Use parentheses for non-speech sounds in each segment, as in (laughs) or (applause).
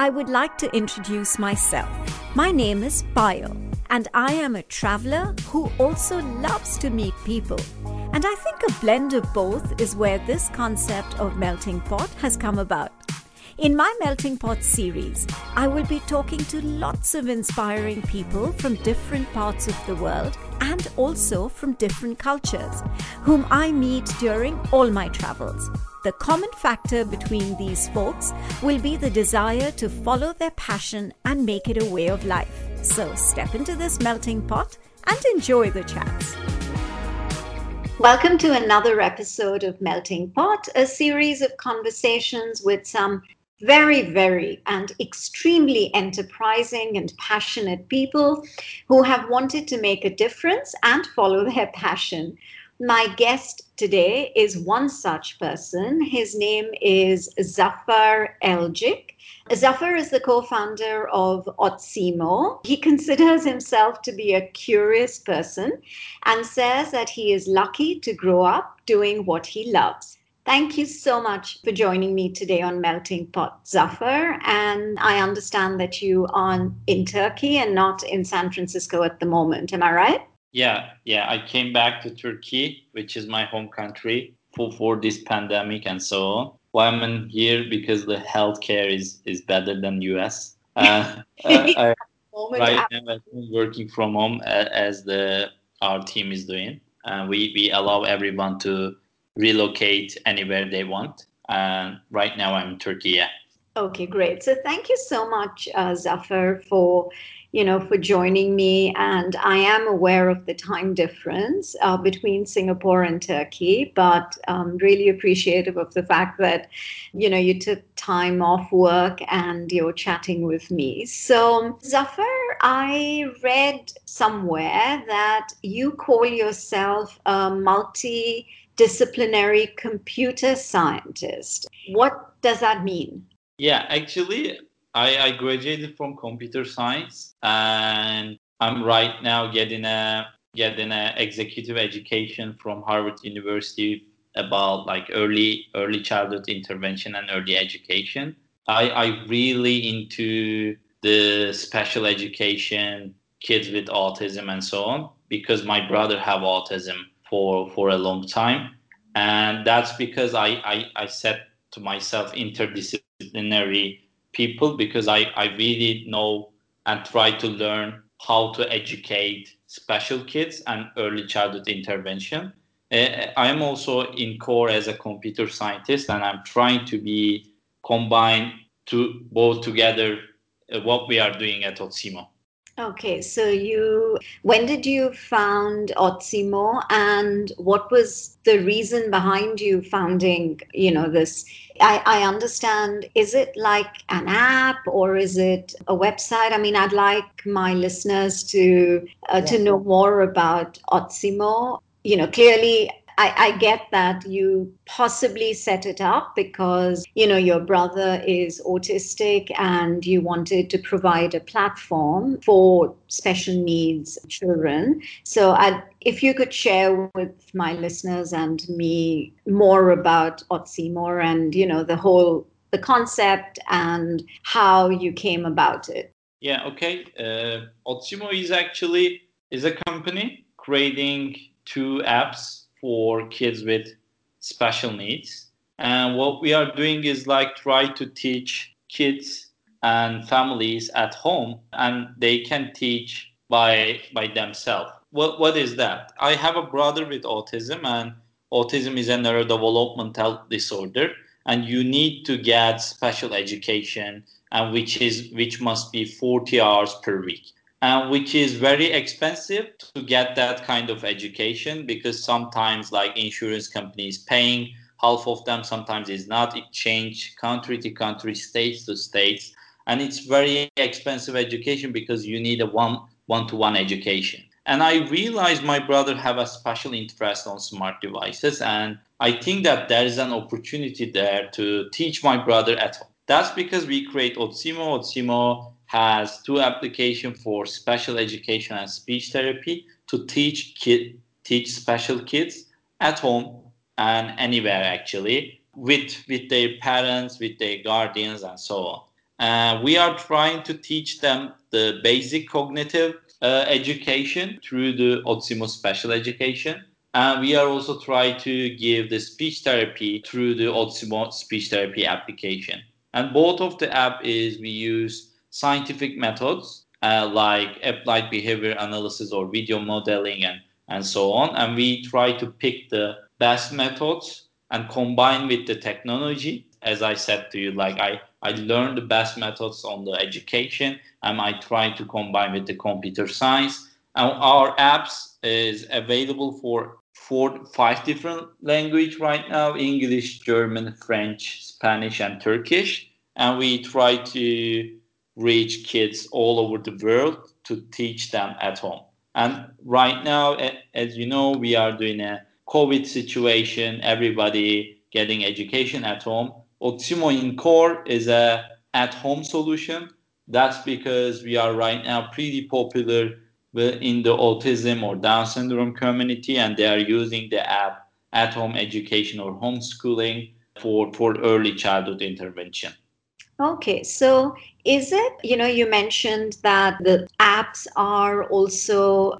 I would like to introduce myself. My name is Payal, and I am a traveler who also loves to meet people. And I think a blend of both is where this concept of melting pot has come about. In my Melting Pot series, I will be talking to lots of inspiring people from different parts of the world and also from different cultures, whom I meet during all my travels. The common factor between these folks will be the desire to follow their passion and make it a way of life. So step into this melting pot and enjoy the chats. Welcome to another episode of Melting Pot, a series of conversations with some very, very and extremely enterprising and passionate people who have wanted to make a difference and follow their passion. My guest today is one such person. His name is Zafar Elcik. Zafar is the co founder of Otsimo. He considers himself to be a curious person and says that he is lucky to grow up doing what he loves. Thank you so much for joining me today on Melting Pot, Zafar. And I understand that you are in Turkey and not in San Francisco at the moment. Am I right? Yeah, yeah. I came back to Turkey, which is my home country, for, for this pandemic and so on. Why well, I'm here because the healthcare is is better than US. Uh, (laughs) uh, I, right now, I'm working from home as the our team is doing. Uh, we we allow everyone to relocate anywhere they want. And right now, I'm in Turkey. Yeah. Okay, great. So thank you so much, uh, Zafar, for you know, for joining me. And I am aware of the time difference uh, between Singapore and Turkey, but um, really appreciative of the fact that, you know, you took time off work and you're chatting with me. So, Zafar, I read somewhere that you call yourself a multi disciplinary computer scientist. What does that mean? Yeah, actually, I, I graduated from computer science and I'm right now getting a getting an executive education from Harvard University about like early early childhood intervention and early education. I, I really into the special education, kids with autism and so on, because my brother have autism for for a long time. And that's because I, I, I set to myself interdisciplinary people because I, I really know and try to learn how to educate special kids and early childhood intervention. Uh, I am also in core as a computer scientist and I'm trying to be combined to both together uh, what we are doing at Otsimo. Okay, so you when did you found Otsimo and what was the reason behind you founding, you know, this I, I understand is it like an app or is it a website? I mean, I'd like my listeners to uh, yeah. to know more about Otsimo. You know, clearly I, I, get that you possibly set it up because you know your brother is autistic and you wanted to provide a platform for special needs children. So I'd, if you could share with my listeners and me more about Otsimo and you know the whole the concept and how you came about it. Yeah okay. Uh, is actually is a company creating two apps for kids with special needs. And what we are doing is like try to teach kids and families at home and they can teach by by themselves what, what is that? I have a brother with autism, and autism is a neurodevelopmental disorder, and you need to get special education, and which is which must be 40 hours per week, and which is very expensive to get that kind of education because sometimes like insurance companies paying half of them, sometimes it's not. It change country to country, states to states, and it's very expensive education because you need a one one to one education and i realized my brother have a special interest on smart devices and i think that there is an opportunity there to teach my brother at home that's because we create otsimo otsimo has two applications for special education and speech therapy to teach kid teach special kids at home and anywhere actually with with their parents with their guardians and so on uh, we are trying to teach them the basic cognitive uh, education through the Otsimo special education. And we are also trying to give the speech therapy through the Otsimo speech therapy application. And both of the app is we use scientific methods uh, like applied behavior analysis or video modeling and, and so on. And we try to pick the best methods and combine with the technology. As I said to you, like I, I learned the best methods on the education and I try to combine with the computer science. And our apps is available for four, five different language right now: English, German, French, Spanish, and Turkish. And we try to reach kids all over the world to teach them at home. And right now, as you know, we are doing a COVID situation. Everybody getting education at home. Otsimo in Core is a at-home solution that's because we are right now pretty popular in the autism or Down syndrome community, and they are using the app at home education or homeschooling for, for early childhood intervention. Okay, so is it, you know, you mentioned that the apps are also,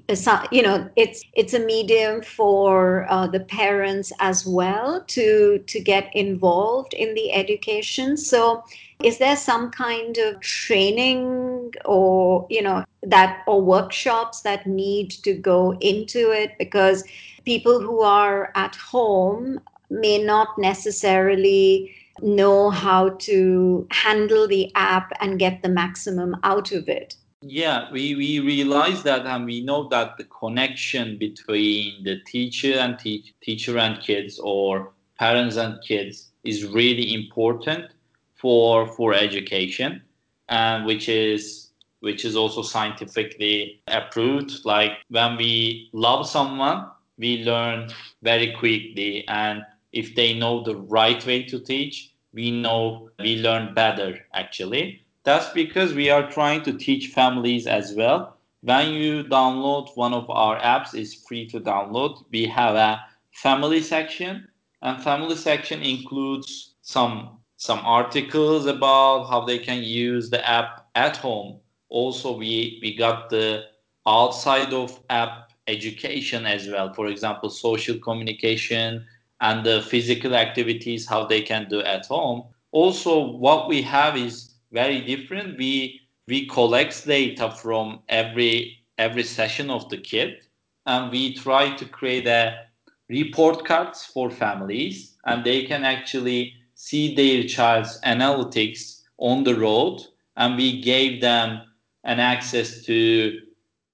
you know, it's it's a medium for uh, the parents as well to to get involved in the education. So is there some kind of training or, you know, that or workshops that need to go into it because people who are at home may not necessarily know how to handle the app and get the maximum out of it. Yeah, we, we realize that and we know that the connection between the teacher and te- teacher and kids or parents and kids is really important for for education and which is which is also scientifically approved like when we love someone we learn very quickly and if they know the right way to teach we know we learn better actually. That's because we are trying to teach families as well. When you download one of our apps is free to download. We have a family section and family section includes some some articles about how they can use the app at home. Also we we got the outside of app education as well. For example social communication and the physical activities how they can do at home. Also what we have is very different. We we collect data from every every session of the kid and we try to create a report cards for families and they can actually see their child's analytics on the road and we gave them an access to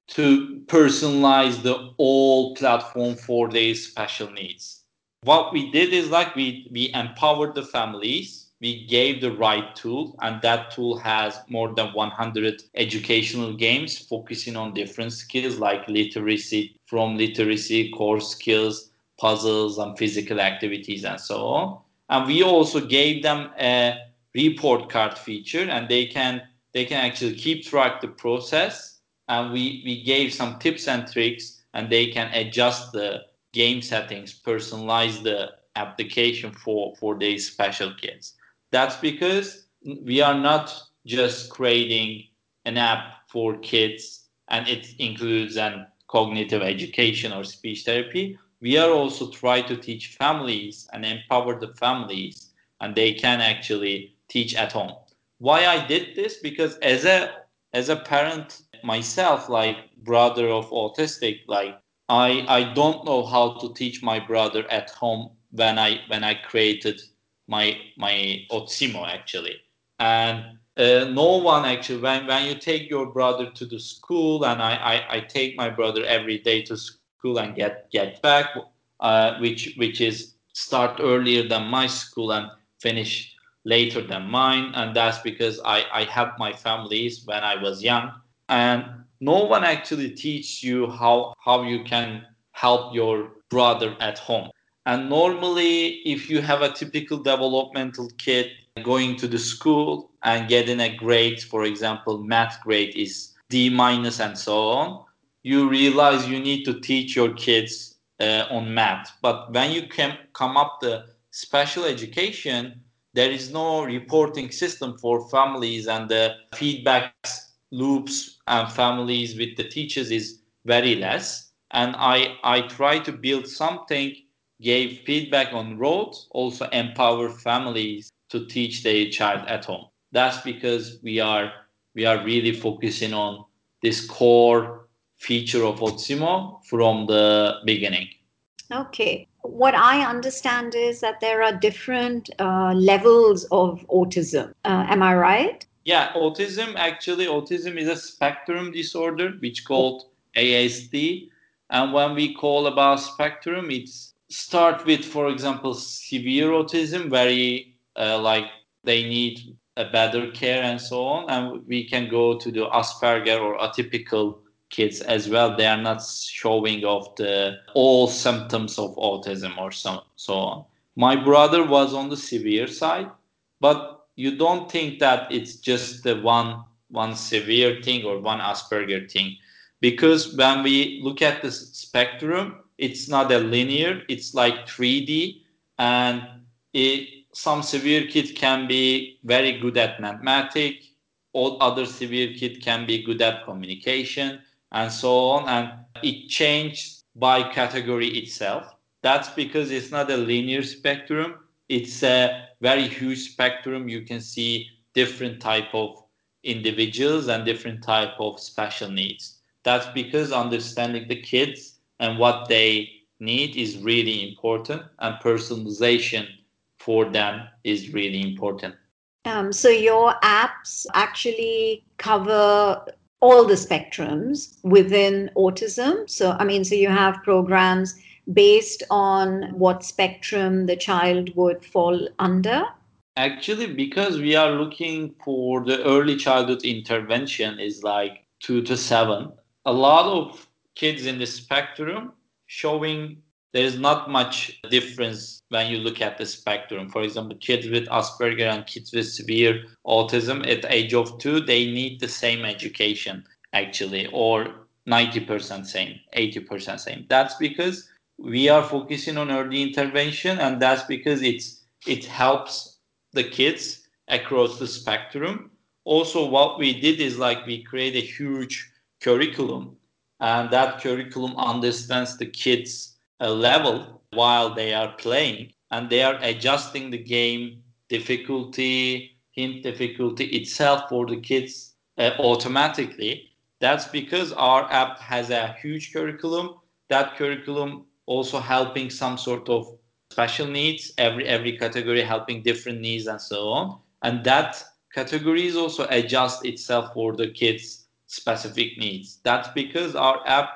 to personalize the all platform for their special needs what we did is like we we empowered the families we gave the right tool and that tool has more than 100 educational games focusing on different skills like literacy from literacy core skills puzzles and physical activities and so on. And we also gave them a report card feature and they can they can actually keep track the process. And we we gave some tips and tricks and they can adjust the game settings, personalize the application for, for these special kids. That's because we are not just creating an app for kids and it includes an cognitive education or speech therapy. We are also trying to teach families and empower the families and they can actually teach at home. Why I did this? Because as a as a parent myself like brother of autistic like i i don't know how to teach my brother at home when i when i created my my otsimo actually. And uh, no one actually when when you take your brother to the school and I, I i take my brother every day to school and get get back uh, which which is start earlier than my school and finish later than mine. And that's because i i have my families when i was young. And no one actually teaches you how how you can help your brother at home. And normally if you have a typical developmental kid going to the school and getting a grade for example math grade is d minus and so on you realize you need to teach your kids uh, on math. But when you can come up the special education there is no reporting system for families and the feedback loops and families with the teachers is very less and i i try to build something gave feedback on road also empower families to teach their child at home that's because we are we are really focusing on this core feature of otsimo from the beginning okay what I understand is that there are different uh, levels of autism. Uh, am I right? Yeah, autism actually, autism is a spectrum disorder which called ASD. And when we call about spectrum, it's start with, for example, severe autism, very uh, like they need a better care and so on. And we can go to the Asperger or atypical kids as well they are not showing off the all symptoms of autism or so, so on my brother was on the severe side but you don't think that it's just the one one severe thing or one asperger thing because when we look at the spectrum it's not a linear it's like 3d and it, some severe kids can be very good at mathematics all other severe kids can be good at communication and so on. And it changed by category itself. That's because it's not a linear spectrum. It's a very huge spectrum. You can see different type of individuals and different type of special needs. That's because understanding the kids and what they need is really important and personalization for them is really important. Um, so your apps actually cover all the spectrums within autism. So, I mean, so you have programs based on what spectrum the child would fall under? Actually, because we are looking for the early childhood intervention is like two to seven. A lot of kids in the spectrum showing there's not much difference when you look at the spectrum. For example, kids with Asperger and kids with severe autism at age of two, they need the same education actually, or 90% same, 80% same. That's because we are focusing on early intervention, and that's because it's it helps the kids across the spectrum. Also, what we did is like we create a huge curriculum, and that curriculum understands the kids a level while they are playing and they are adjusting the game difficulty hint difficulty itself for the kids uh, automatically that's because our app has a huge curriculum that curriculum also helping some sort of special needs every every category helping different needs and so on. And that category is also adjust itself for the kids specific needs. That's because our app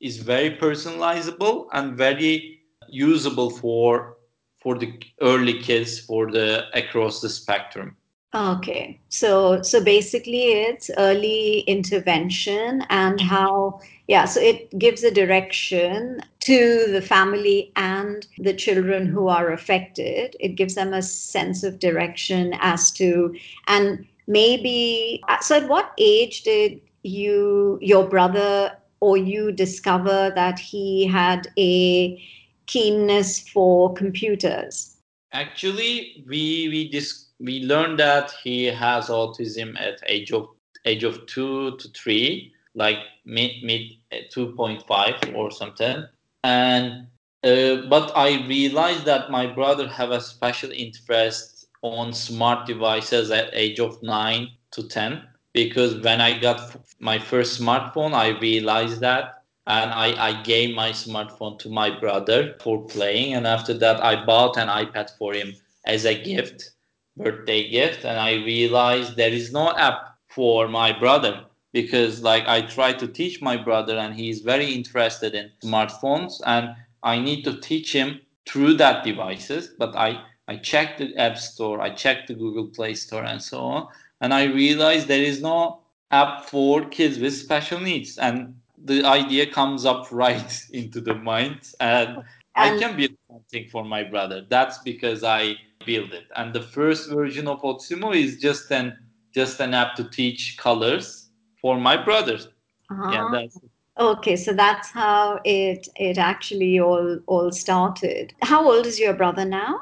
is very personalizable and very usable for for the early kids for the across the spectrum. Okay. So so basically it's early intervention and how yeah so it gives a direction to the family and the children who are affected it gives them a sense of direction as to and maybe so at what age did you your brother or you discover that he had a keenness for computers? Actually, we we dis- we learned that he has autism at age of age of two to three, like mid mid uh, two point five or something, and. Uh, but I realized that my brother have a special interest on smart devices at age of nine to ten because when I got my first smartphone, I realized that. And I, I gave my smartphone to my brother for playing. And after that, I bought an iPad for him as a gift, birthday gift. And I realized there is no app for my brother because like I try to teach my brother and he's very interested in smartphones and I need to teach him through that devices. But I, I checked the app store, I checked the Google Play Store and so on and I realized there is no app for kids with special needs. And the idea comes up (laughs) right into the mind, and, and I can build something for my brother. That's because I build it. And the first version of Otsimo is just an just an app to teach colors for my brothers. Uh-huh. Yeah, that's Okay, so that's how it it actually all all started. How old is your brother now?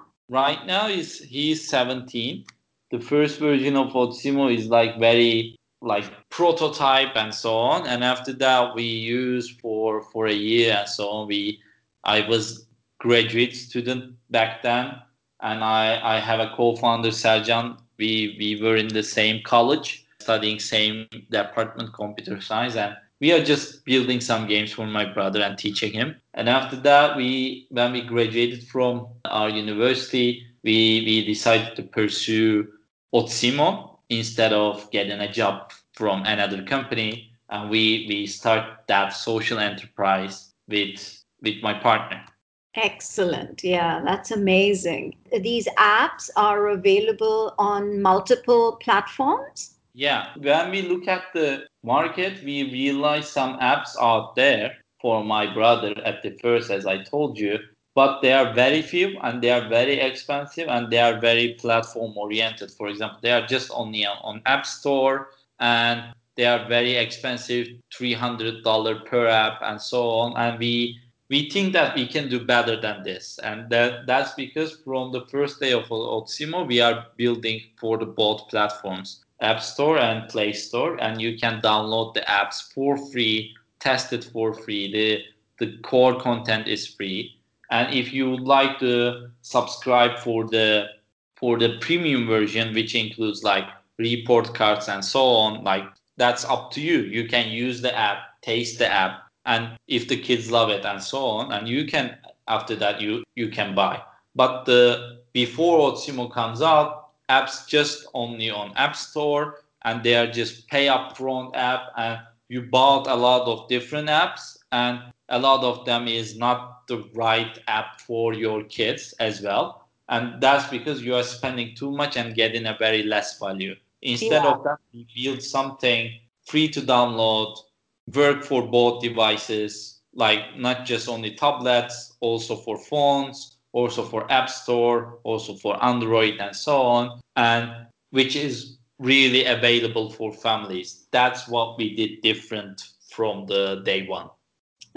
Right now he's he's 17 the first version of Otsimo is like very like prototype and so on and after that we use for for a year and so on we i was graduate student back then and i i have a co-founder Sercan we we were in the same college studying same department computer science and we are just building some games for my brother and teaching him and after that we when we graduated from our university we we decided to pursue Otsimo instead of getting a job from another company. And we, we start that social enterprise with, with my partner. Excellent. Yeah, that's amazing. These apps are available on multiple platforms? Yeah, when we look at the market, we realize some apps out there for my brother at the first, as I told you, but they are very few and they are very expensive and they are very platform oriented. For example they are just on, on app store and they are very expensive $300 per app and so on. And we we think that we can do better than this. And that that's because from the first day of Otsimo we are building for the both platforms app store and play store and you can download the apps for free test it for free. The the core content is free. And if you would like to subscribe for the for the premium version which includes like report cards and so on like that's up to you. You can use the app taste the app and if the kids love it and so on and you can after that you you can buy. But the before Otsimo comes out apps just only on app store and they are just pay upfront app and you bought a lot of different apps and a lot of them is not the right app for your kids as well and that's because you are spending too much and getting a very less value instead yeah. of that we build something free to download work for both devices like not just only tablets also for phones also for app store also for android and so on and which is really available for families. That's what we did different from the day one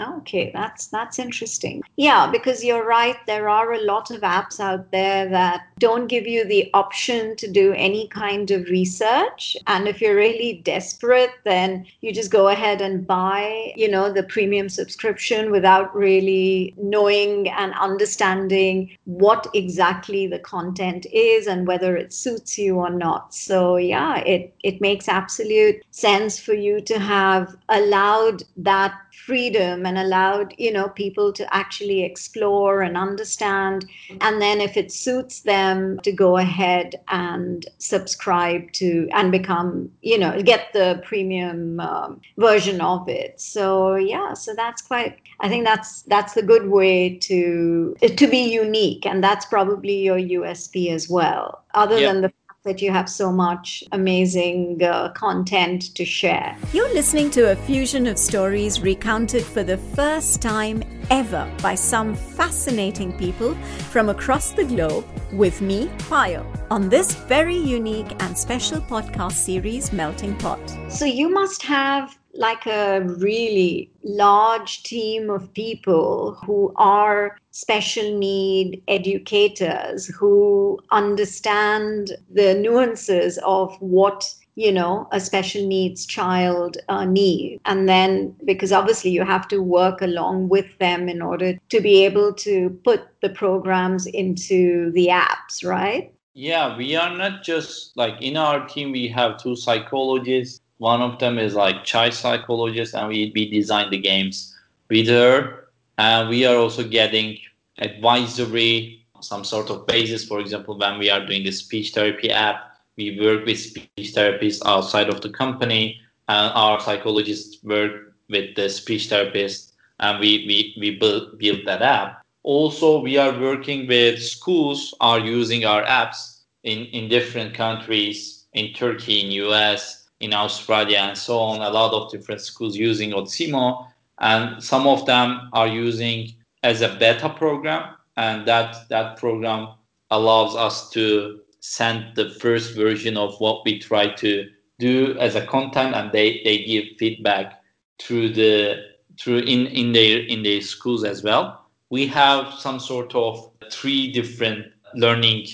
Okay, that's that's interesting. Yeah, because you're right. There are a lot of apps out there that don't give you the option to do any kind of research. And if you're really desperate, then you just go ahead and buy, you know, the premium subscription without really knowing and understanding what exactly the content is and whether it suits you or not. So yeah, it it makes absolute sense for you to have allowed that freedom and allowed you know people to actually explore and understand. And then if it suits them to go ahead and subscribe to and become you know get the premium um, version of it. So yeah so that's quite i think that's that's a good way to to be unique. And that's probably your usp as well. Other than the that you have so much amazing uh, content to share. You're listening to a fusion of stories recounted for the first time ever by some fascinating people from across the globe with me, Payal, on this very unique and special podcast series, Melting Pot. So you must have like a really large team of people who are special need educators who understand the nuances of what you know a special needs child uh, needs and then because obviously you have to work along with them in order to be able to put the programs into the apps right? Yeah we are not just like in our team we have two psychologists One of them is like child psychologist, and we we design the games with her. And we are also getting advisory, some sort of basis. For example, when we are doing the speech therapy app, we work with speech therapists outside of the company, and our psychologists work with the speech therapist, and we we we build build that app. Also, we are working with schools are using our apps in in different countries, in Turkey, in US, in Australia, and so on. A lot of different schools using Otsimo, and some of them are using as a beta program, and that that program allows us to send the first version of what we try to do as a content, and they they give feedback through the through in in their in their schools as well. We have some sort of three different learning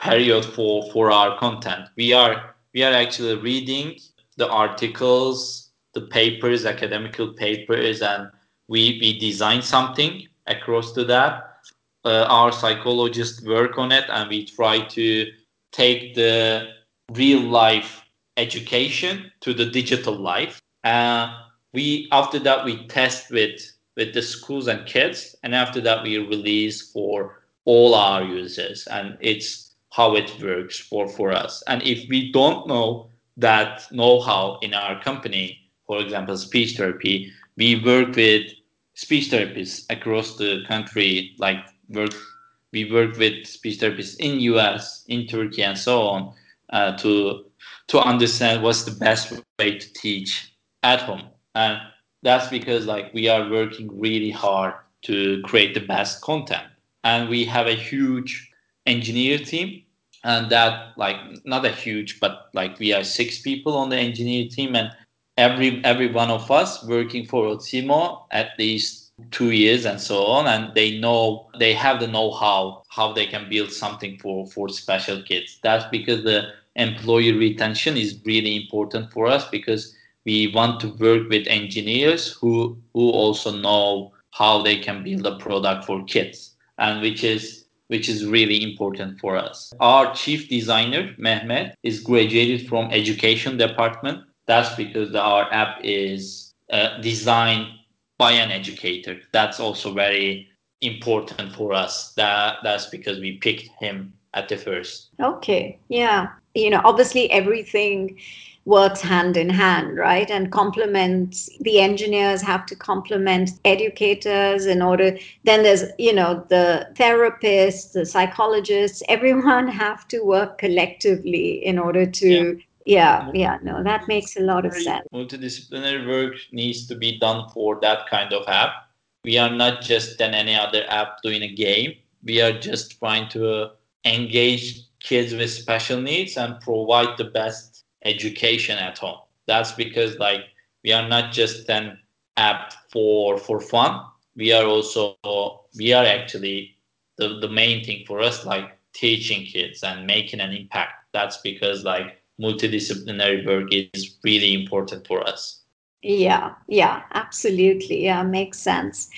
period for for our content. We are we are actually reading the articles, the papers, academical papers, and we we design something across to that. Uh, our psychologists work on it, and we try to take the real life education to the digital life. Uh, we after that we test with with the schools and kids, and after that we release for all our users, and it's how it works for for us. And if we don't know that know-how in our company, for example, speech therapy, we work with speech therapists across the country, like work we work with speech therapists in US, in Turkey, and so on, uh, to to understand what's the best way to teach at home. And that's because like we are working really hard to create the best content. And we have a huge engineer team and that like not a huge but like we are six people on the engineer team and every every one of us working for Otsimo at least two years and so on and they know they have the know-how how they can build something for for special kids. That's because the employee retention is really important for us because we want to work with engineers who who also know how they can build a product for kids and which is which is really important for us. Our chief designer mehmet is graduated from education department. That's because our app is uh, designed by an educator. That's also very important for us. That that's because we picked him at the first. Okay yeah you know obviously everything works hand in hand, right? And complements the engineers have to complement educators in order. Then there's, you know, the therapists, the psychologists, everyone (laughs) have to work collectively in order to. Yeah. Yeah, yeah, no, that makes a lot of sense. Multidisciplinary work needs to be done for that kind of app. We are not just than any other app doing a game. We are just trying to uh, engage kids with special needs and provide the best education at home. That's because like we are not just an app for for fun. We are also we are actually the, the main thing for us like teaching kids and making an impact. That's because like multidisciplinary work is really important for us. Yeah, yeah, absolutely. Yeah, makes sense.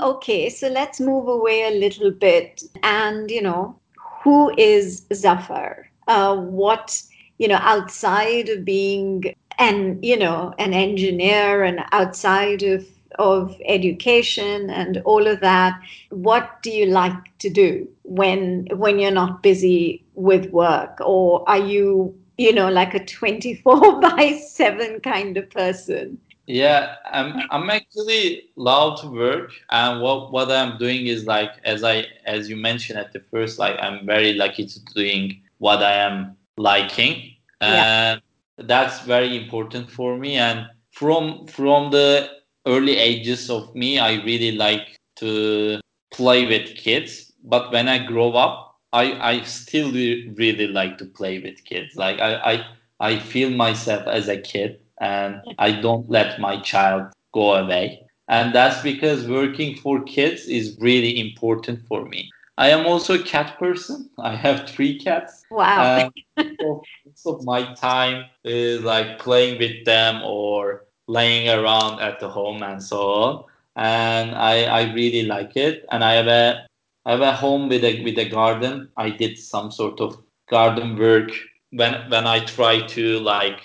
Okay, so let's move away a little bit. And, you know, who is Zafar? Uh, what you know outside of being an you know an engineer and outside of of education and all of that what do you like to do when when you're not busy with work or are you you know like a 24 (laughs) by 7 kind of person yeah i'm i'm actually love to work and what what i'm doing is like as i as you mentioned at the first like i'm very lucky to doing what i am liking. And yeah. that's very important for me and from from the early ages of me i really like to play with kids. But when i grow up i i still really like to play with kids. Like i i, I feel myself as a kid and i don't let my child go away and that's because working for kids is really important for me I am also a cat person. I have three cats. Wow. (laughs) most of my time is like playing with them or laying around at the home and so on. And I, I really like it. And I have a I have a home with a with a garden. I did some sort of garden work when when I try to like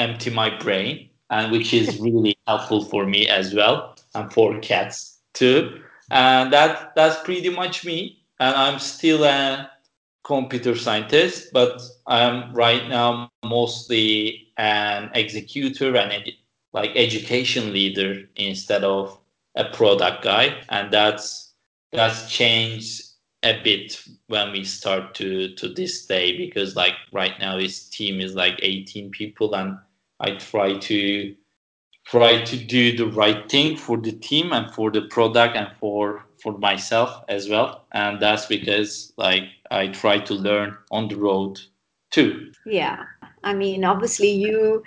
empty my brain, and which is really (laughs) helpful for me as well, and for cats too. And that that's pretty much me. And I'm still a computer scientist, but I'm right now mostly an executor and like education leader instead of a product guy, and that's that's changed a bit when we start to to this day because like right now this team is like 18 people and I try to try to do the right thing for the team and for the product and for for myself as well. And that's because like I try to learn on the road too. Yeah I mean obviously you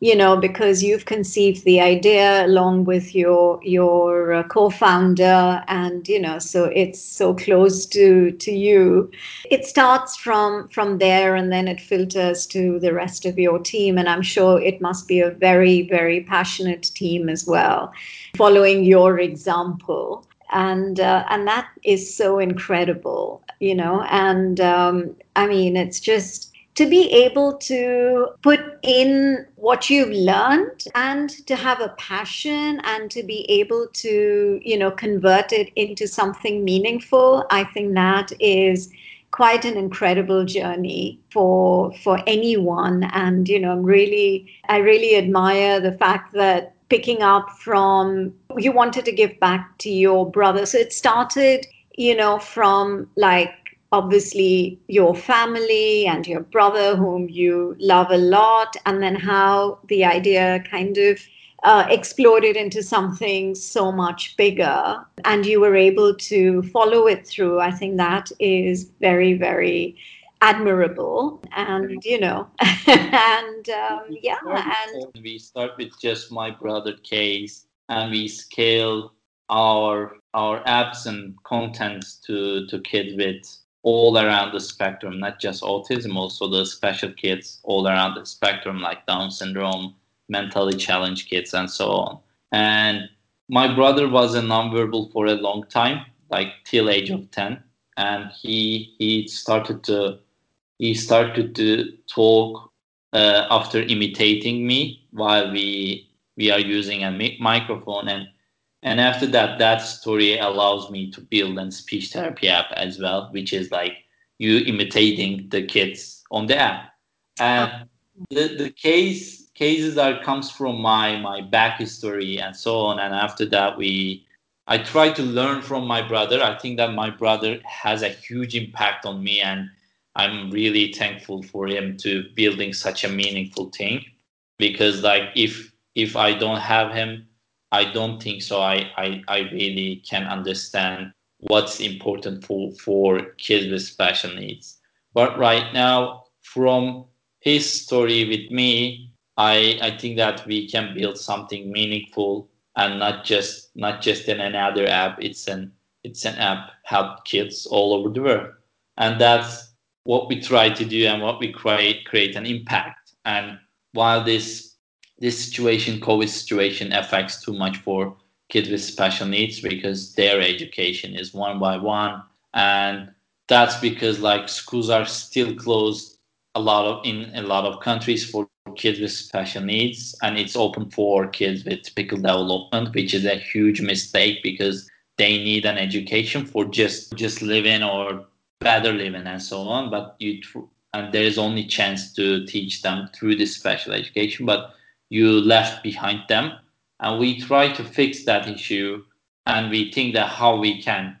you know because you've conceived the idea along with your your uh, co-founder and you know so it's so close to to you. It starts from from there and then it filters to the rest of your team and i'm sure it must be a very very passionate team as well following your example. And uh, and that is so incredible you know and um, i mean it's just to be able to put in what you've learned and to have a passion and to be able to you know convert it into something meaningful i think that is quite an incredible journey for for anyone. And you know i'm really i really admire the fact that picking up from you wanted to give back to your brother. So it started you know from like obviously your family and your brother, whom you love a lot, and then how the idea kind of uh, exploded into something so much bigger, and you were able to follow it through. I think that is very, very admirable. And you know (laughs) and um, yeah and we start with just my brother case and we scale our our apps and contents to to kids with all around the spectrum, not just autism, also the special kids all around the spectrum, like Down syndrome, mentally challenged kids, and so on. And my brother was a nonverbal for a long time, like till age of ten, and he he started to he started to talk uh, after imitating me while we we are using a mi- microphone and and after that that story allows me to build a speech therapy app as well which is like you imitating the kids on the app. And the, the case cases are comes from my my back history and so on. And after that we i try to learn from my brother. I think that my brother has a huge impact on me and i'm really thankful for him to building such a meaningful thing. Because like if if i don't have him I don't think so. I, I, I really can understand what's important for, for kids with special needs. But right now, from his story with me, I, I think that we can build something meaningful and not just not just in another app. It's an it's an app help kids all over the world, and that's what we try to do and what we create create an impact. And while this this situation, COVID situation, affects too much for kids with special needs because their education is one by one, and that's because like schools are still closed a lot of in a lot of countries for kids with special needs, and it's open for kids with typical development, which is a huge mistake because they need an education for just just living or better living and so on. But you and there is only chance to teach them through this special education, but you left behind them. And we try to fix that issue. And we think that how we can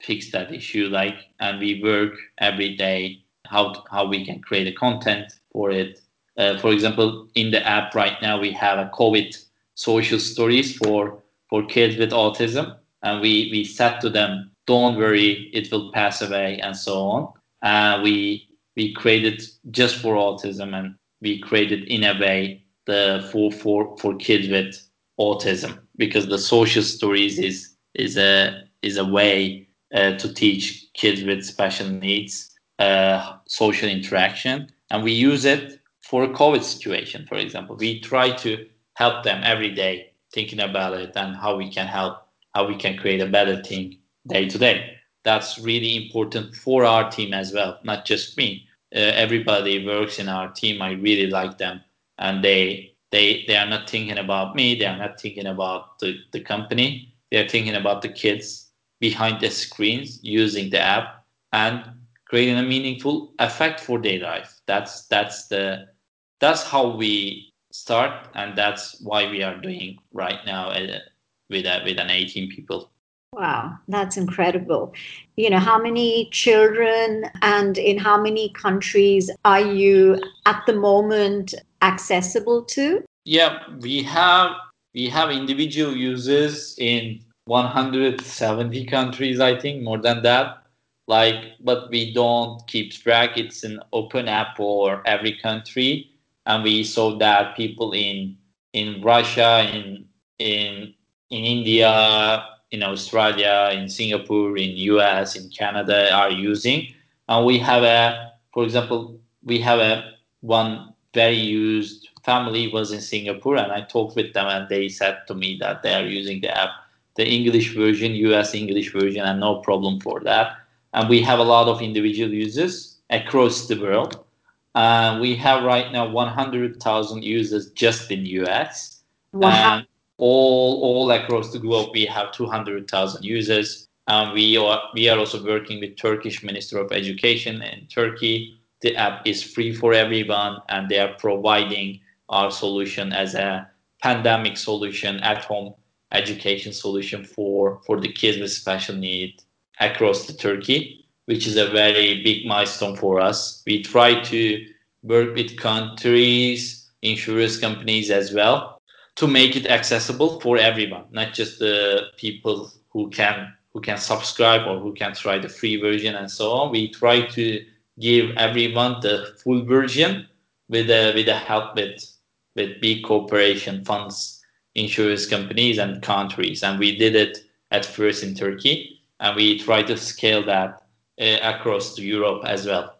fix that issue, like, and we work every day how, how we can create a content for it. Uh, for example, in the app right now, we have a COVID social stories for, for kids with autism. And we, we said to them, don't worry, it will pass away, and so on. Uh, we we created just for autism, and we created in a way the for for for kids with autism because the social stories is is a is a way uh, to teach kids with special needs uh, social interaction. And we use it for a covid situation for example. We try to help them every day thinking about it and how we can help how we can create a better thing day to day. That's really important for our team as well not just me. Uh, everybody works in our team. I really like them and they they they are not thinking about me. They are not thinking about the, the company. They are thinking about the kids behind the screens using the app and creating a meaningful effect for their life. That's that's the that's how we start, and that's why we are doing right now uh, with a, with an 18 people. Wow, that's incredible. You know, how many children and in how many countries are you at the moment accessible to? Yeah, we have we have individual users in 170 countries, I think, more than that. Like, but we don't keep track. It's an open app for every country, and we saw that people in in Russia, in in in India, in Australia, in Singapore, in US, in Canada are using. And we have a, for example, we have a one very used family was in Singapore, and I talked with them, and they said to me that they are using the app, the English version, US English version, and no problem for that. And we have a lot of individual users across the world. Uh, we have right now 100,000 users just in US. Wow. All all across the globe we have 200,000 users. Um, we are we are also working with Turkish Minister of Education in Turkey. The app is free for everyone, and they are providing our solution as a pandemic solution at home education solution for for the kids with special need across the Turkey, which is a very big milestone for us. We try to work with countries, insurance companies as well to make it accessible for everyone, not just the people who can who can subscribe or who can try the free version and so on. We try to give everyone the full version with the with a help with with big corporation funds, insurance companies and countries. And we did it at first in Turkey and we try to scale that uh, across to Europe as well.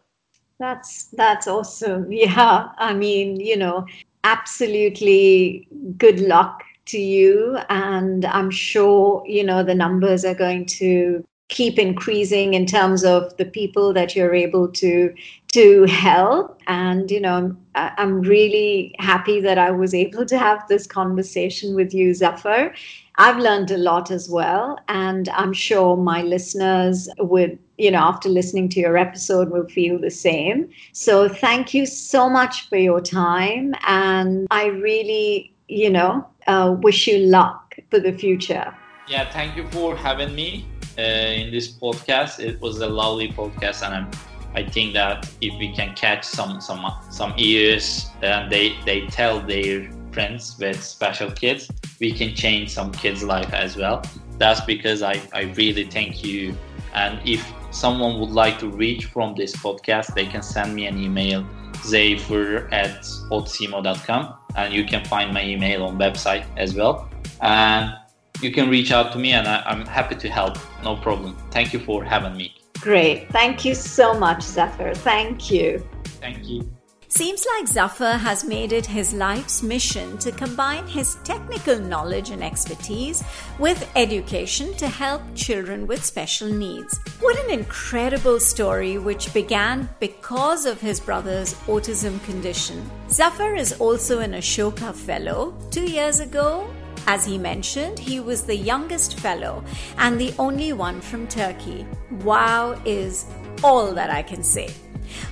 That's that's awesome. (laughs) Yeah, I mean, you know, absolutely good luck to you. And i'm sure you know the numbers are going to keep increasing in terms of the people that you're able to to help. And you know i'm really happy that i was able to have this conversation with you zafar i've learned a lot as well. And i'm sure my listeners would you know after listening to your episode will feel the same. So thank you so much for your time. And i really you know uh, wish you luck for the future. Yeah thank you for having me uh, in this podcast. It was a lovely podcast, and I'm, I think that if we can catch some some some ears and they they tell their friends with special kids, we can change some kids' life as well. That's because I, I really thank you. And if someone would like to reach from this podcast, they can send me an email, zafar at otsimo.com, and you can find my email on website as well. And you can reach out to me and I, am happy to help. No problem. Thank you for having me. Great. Thank you so much, Zafar. Thank you. Thank you. Seems like Zafar has made it his life's mission to combine his technical knowledge and expertise with education to help children with special needs. What an incredible story, which began because of his brother's autism condition. Zafar is also an Ashoka Fellow. Two years ago, as he mentioned, he was the youngest fellow and the only one from Turkey. Wow is all that I can say.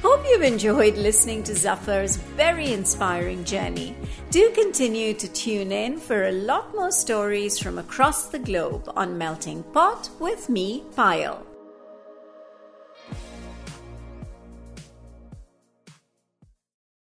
Hope you've enjoyed listening to Zafar's very inspiring journey. Do continue to tune in for a lot more stories from across the globe on Melting Pot with me, Payal.